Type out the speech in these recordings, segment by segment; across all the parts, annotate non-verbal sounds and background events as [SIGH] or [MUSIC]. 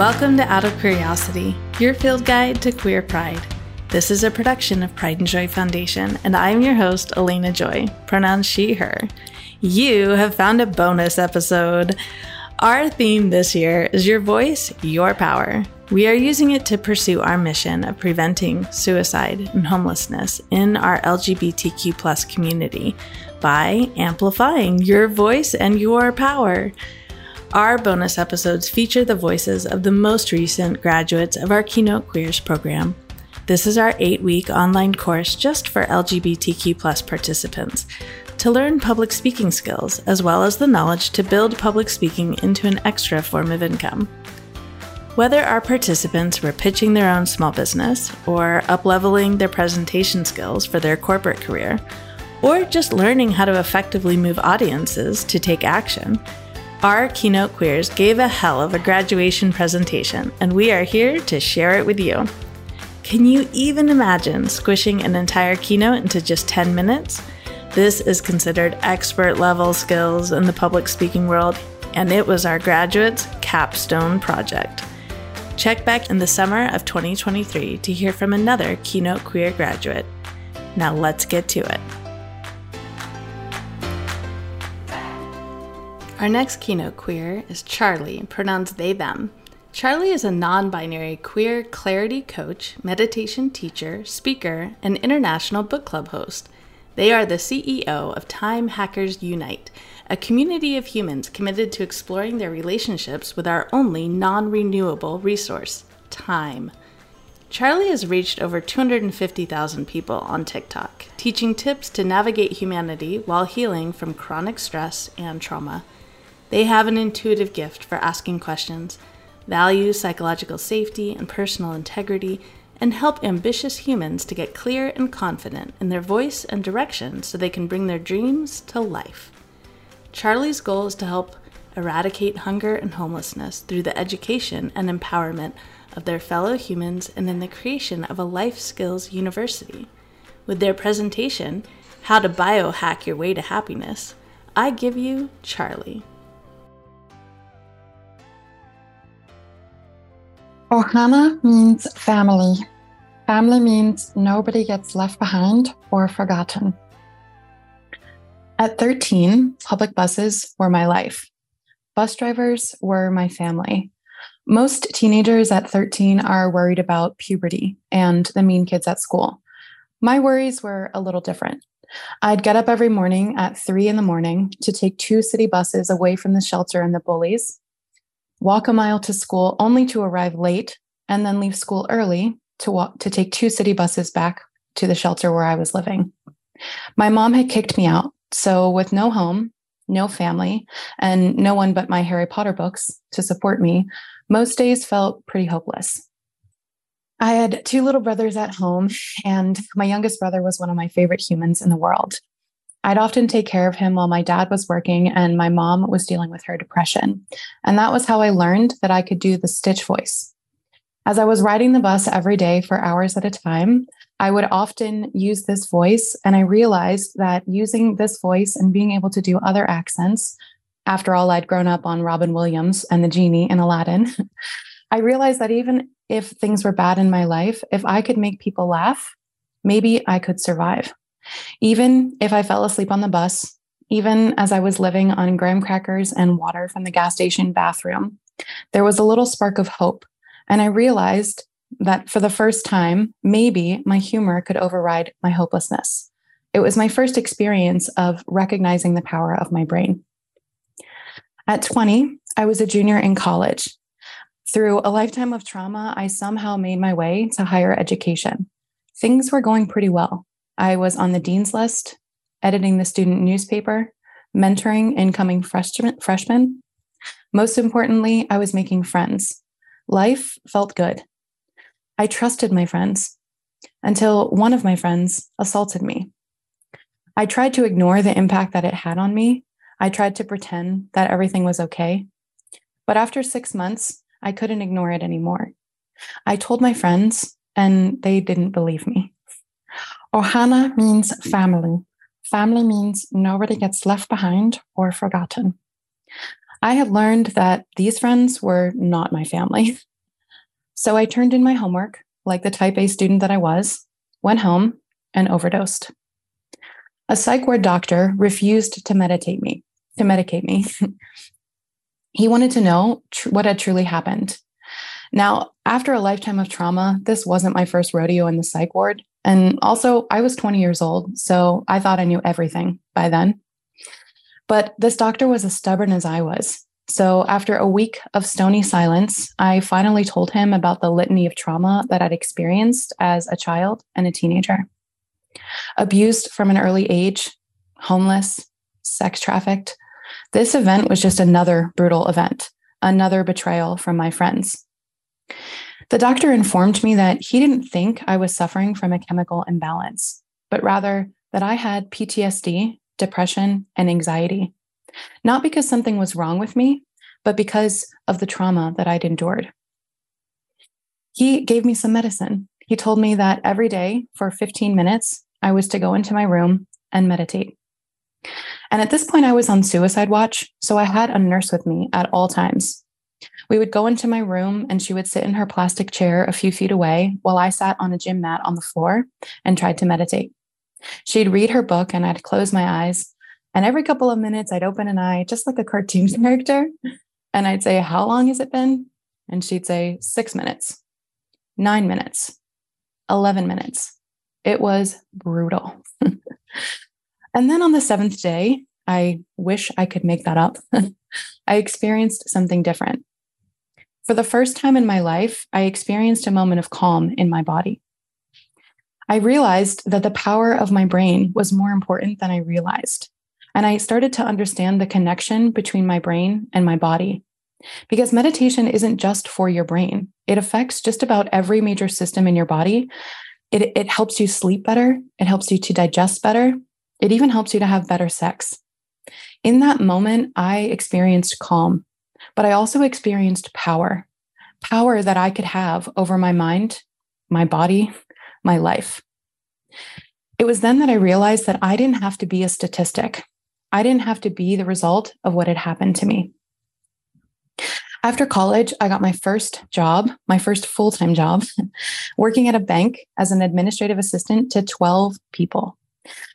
Welcome to Out of Curiosity, your field guide to queer pride. This is a production of Pride and Joy Foundation, and I'm your host, Elena Joy, pronouns she, her. You have found a bonus episode. Our theme this year is Your Voice, Your Power. We are using it to pursue our mission of preventing suicide and homelessness in our LGBTQ plus community by amplifying your voice and your power. Our bonus episodes feature the voices of the most recent graduates of our Keynote Queers program. This is our eight week online course just for LGBTQ participants to learn public speaking skills as well as the knowledge to build public speaking into an extra form of income. Whether our participants were pitching their own small business or upleveling their presentation skills for their corporate career, or just learning how to effectively move audiences to take action, our Keynote Queers gave a hell of a graduation presentation, and we are here to share it with you. Can you even imagine squishing an entire keynote into just 10 minutes? This is considered expert level skills in the public speaking world, and it was our graduates' capstone project. Check back in the summer of 2023 to hear from another Keynote Queer graduate. Now let's get to it. Our next keynote queer is Charli, pronouns they, them. Charli is a non binary queer clarity coach, meditation teacher, speaker, and international book club host. They are the CEO of Time Hackers Unite, a community of humans committed to exploring their relationships with our only non renewable resource, time. Charli has reached over 250,000 people on TikTok, teaching tips to navigate humanity while healing from chronic stress and trauma. They have an intuitive gift for asking questions, value psychological safety and personal integrity, and help ambitious humans to get clear and confident in their voice and direction so they can bring their dreams to life. Charli's goal is to help eradicate hunger and homelessness through the education and empowerment of their fellow humans and in the creation of a life skills university. With their presentation, How to Biohack Your Way to Happiness, I give you Charli. Ohana means family. Family means nobody gets left behind or forgotten. At 13, public buses were my life. Bus drivers were my family. Most teenagers at 13 are worried about puberty and the mean kids at school. My worries were a little different. I'd get up every morning at three in the morning to take two city buses away from the shelter and the bullies walk a mile to school only to arrive late and then leave school early to walk to take two city buses back to the shelter where I was living. My mom had kicked me out, so with no home, no family, and no one but my Harry Potter books to support me, most days felt pretty hopeless. I had two little brothers at home, and my youngest brother was one of my favorite humans in the world. I'd often take care of him while my dad was working and my mom was dealing with her depression. And that was how I learned that I could do the stitch voice. As I was riding the bus every day for hours at a time, I would often use this voice. And I realized that using this voice and being able to do other accents, after all, I'd grown up on Robin Williams and the genie in Aladdin. [LAUGHS] I realized that even if things were bad in my life, if I could make people laugh, maybe I could survive. Even if I fell asleep on the bus, even as I was living on graham crackers and water from the gas station bathroom, there was a little spark of hope. And I realized that for the first time, maybe my humor could override my hopelessness. It was my first experience of recognizing the power of my brain. At 20, I was a junior in college. Through a lifetime of trauma, I somehow made my way to higher education. Things were going pretty well. I was on the dean's list, editing the student newspaper, mentoring incoming freshmen. Most importantly, I was making friends. Life felt good. I trusted my friends until one of my friends assaulted me. I tried to ignore the impact that it had on me. I tried to pretend that everything was okay. But after six months, I couldn't ignore it anymore. I told my friends, and they didn't believe me. Ohana means family. Family means nobody gets left behind or forgotten. I had learned that these friends were not my family. [LAUGHS] So I turned in my homework, like the type A student that I was, went home, and overdosed. A psych ward doctor refused to meditate me, to medicate me. [LAUGHS] he wanted to know tr- what had truly happened. Now, after a lifetime of trauma, this wasn't my first rodeo in the psych ward. And also, I was 20 years old, so I thought I knew everything by then. But this doctor was as stubborn as I was. So, after a week of stony silence, I finally told him about the litany of trauma that I'd experienced as a child and a teenager. Abused from an early age, homeless, sex trafficked. This event was just another brutal event, another betrayal from my friends. The doctor informed me that he didn't think I was suffering from a chemical imbalance, but rather that I had PTSD, depression, and anxiety. Not because something was wrong with me, but because of the trauma that I'd endured. He gave me some medicine. He told me that every day for 15 minutes, I was to go into my room and meditate. And at this point, I was on suicide watch, so I had a nurse with me at all times. We would go into my room and she would sit in her plastic chair a few feet away while I sat on a gym mat on the floor and tried to meditate. She'd read her book and I'd close my eyes. And every couple of minutes, I'd open an eye, just like a cartoon [LAUGHS] character. And I'd say, How long has it been? And she'd say, Six minutes, nine minutes, 11 minutes. It was brutal. [LAUGHS] and then on the seventh day, I wish I could make that up. [LAUGHS] I experienced something different. For the first time in my life, I experienced a moment of calm in my body. I realized that the power of my brain was more important than I realized. And I started to understand the connection between my brain and my body. Because meditation isn't just for your brain, it affects just about every major system in your body. It, it helps you sleep better, it helps you to digest better, it even helps you to have better sex. In that moment, I experienced calm, but I also experienced power power that I could have over my mind, my body, my life. It was then that I realized that I didn't have to be a statistic. I didn't have to be the result of what had happened to me. After college, I got my first job, my first full time job, [LAUGHS] working at a bank as an administrative assistant to 12 people.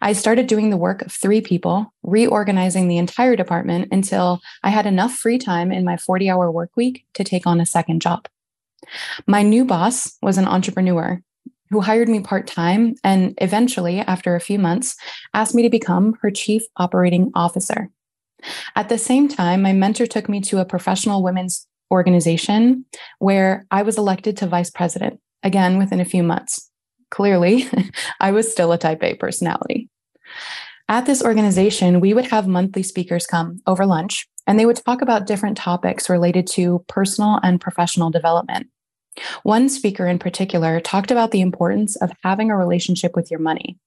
I started doing the work of three people, reorganizing the entire department until I had enough free time in my 40 hour work week to take on a second job. My new boss was an entrepreneur who hired me part time and eventually, after a few months, asked me to become her chief operating officer. At the same time, my mentor took me to a professional women's organization where I was elected to vice president, again within a few months. Clearly, [LAUGHS] I was still a type A personality. At this organization, we would have monthly speakers come over lunch, and they would talk about different topics related to personal and professional development. One speaker in particular talked about the importance of having a relationship with your money,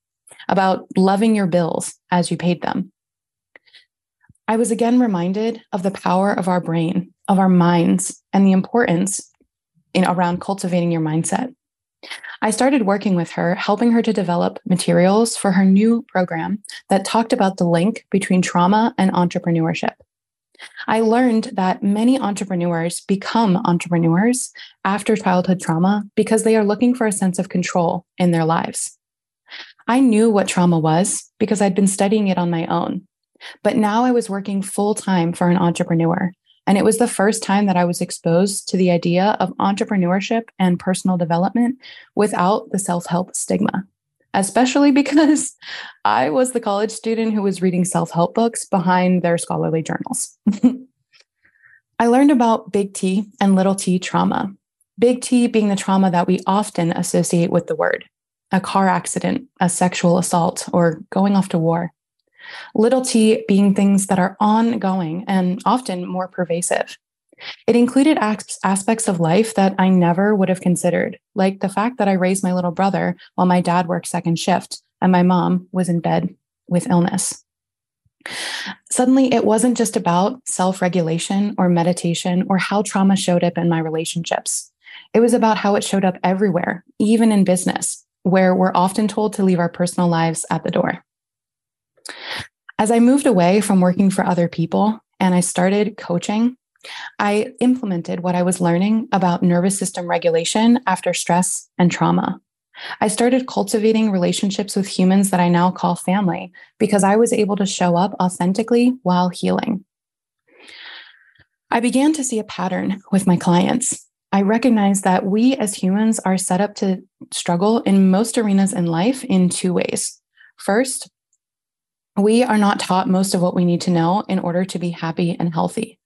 about loving your bills as you paid them. I was again reminded of the power of our brain, of our minds, and the importance in around cultivating your mindset. I started working with her, helping her to develop materials for her new program that talked about the link between trauma and entrepreneurship. I learned that many entrepreneurs become entrepreneurs after childhood trauma because they are looking for a sense of control in their lives. I knew what trauma was because I'd been studying it on my own. But now I was working full time for an entrepreneur. And it was the first time that I was exposed to the idea of entrepreneurship and personal development without the self help stigma, especially [LAUGHS] because I was the college student who was reading self help books behind their scholarly journals. [LAUGHS] I learned about big T and little t trauma. Big T being the trauma that we often associate with the word a car accident, a sexual assault, or going off to war. Little t being things that are ongoing and often more pervasive. It included aspects of life that I never would have considered, like the fact that I raised my little brother while my dad worked second shift and my mom was in bed with illness. Suddenly, it wasn't just about self regulation or meditation or how trauma showed up in my relationships. It was about how it showed up everywhere, even in business, where we're often told to leave our personal lives at the door. As I moved away from working for other people and I started coaching, I implemented what I was learning about nervous system regulation after stress and trauma. I started cultivating relationships with humans that I now call family because I was able to show up authentically while healing. I began to see a pattern with my clients. I recognize that we as humans are set up to struggle in most arenas in life in two ways. First, we are not taught most of what we need to know in order to be happy and healthy.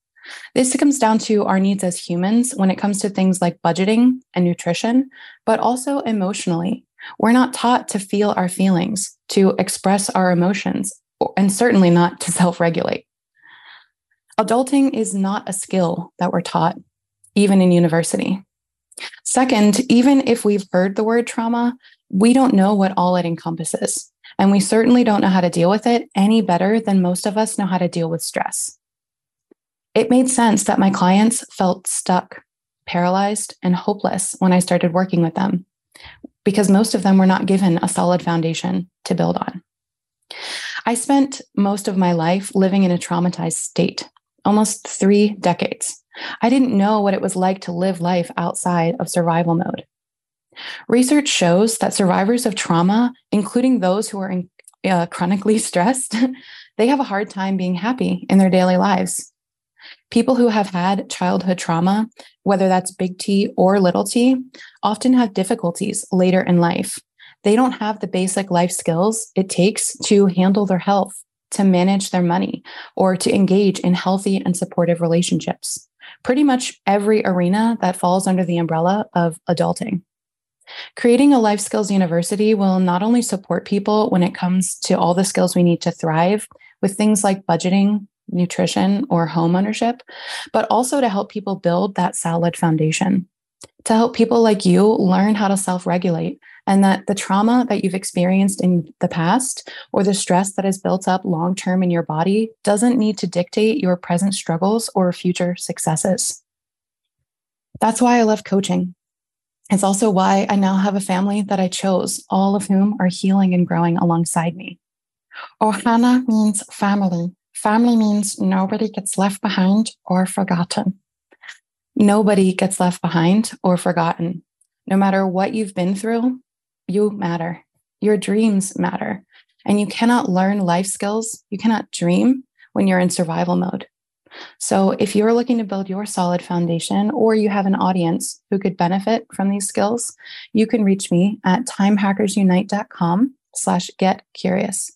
This comes down to our needs as humans when it comes to things like budgeting and nutrition, but also emotionally. We're not taught to feel our feelings, to express our emotions, and certainly not to [LAUGHS] self regulate. Adulting is not a skill that we're taught, even in university. Second, even if we've heard the word trauma, we don't know what all it encompasses. And we certainly don't know how to deal with it any better than most of us know how to deal with stress. It made sense that my clients felt stuck, paralyzed, and hopeless when I started working with them because most of them were not given a solid foundation to build on. I spent most of my life living in a traumatized state, almost three decades. I didn't know what it was like to live life outside of survival mode. Research shows that survivors of trauma, including those who are in, uh, chronically [LAUGHS] stressed, they have a hard time being happy in their daily lives. People who have had childhood trauma, whether that's big T or little t, often have difficulties later in life. They don't have the basic life skills it takes to handle their health, to manage their money, or to engage in healthy and supportive relationships. Pretty much every arena that falls under the umbrella of adulting. Creating a life skills university will not only support people when it comes to all the skills we need to thrive with things like budgeting, nutrition, or home ownership, but also to help people build that solid foundation, to help people like you learn how to self regulate and that the trauma that you've experienced in the past or the stress that is built up long term in your body doesn't need to dictate your present struggles or future successes. That's why I love coaching. It's also why I now have a family that I chose, all of whom are healing and growing alongside me. Ohana means family. Family means nobody gets left behind or forgotten. Nobody gets left behind or forgotten. No matter what you've been through, you matter. Your dreams matter. And you cannot learn life skills, you cannot dream when you're in survival mode. So if you're looking to build your solid foundation or you have an audience who could benefit from these skills, you can reach me at timehackersunite.com slash get curious.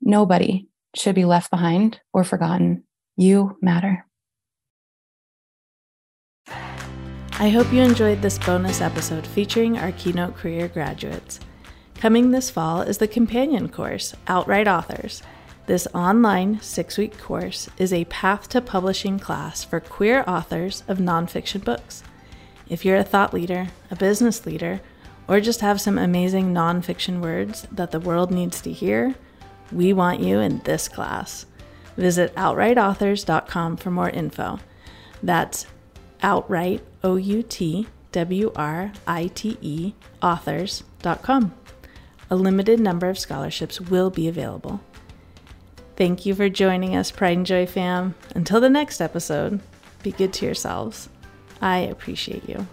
Nobody should be left behind or forgotten. You matter. I hope you enjoyed this bonus episode featuring our keynote queer graduates. Coming this fall is the companion course, Outwrite Authors this online six week course is a path to publishing class for queer authors of nonfiction books. If you're a thought leader, a business leader, or just have some amazing nonfiction words that the world needs to hear, we want you in this class. Visit outwriteauthors.com for more info. That's outwrite, O U T W R I T E, authors.com. A limited number of scholarships will be available. Thank you for joining us, Pride and Joy fam. Until the next episode, be good to yourselves. I appreciate you.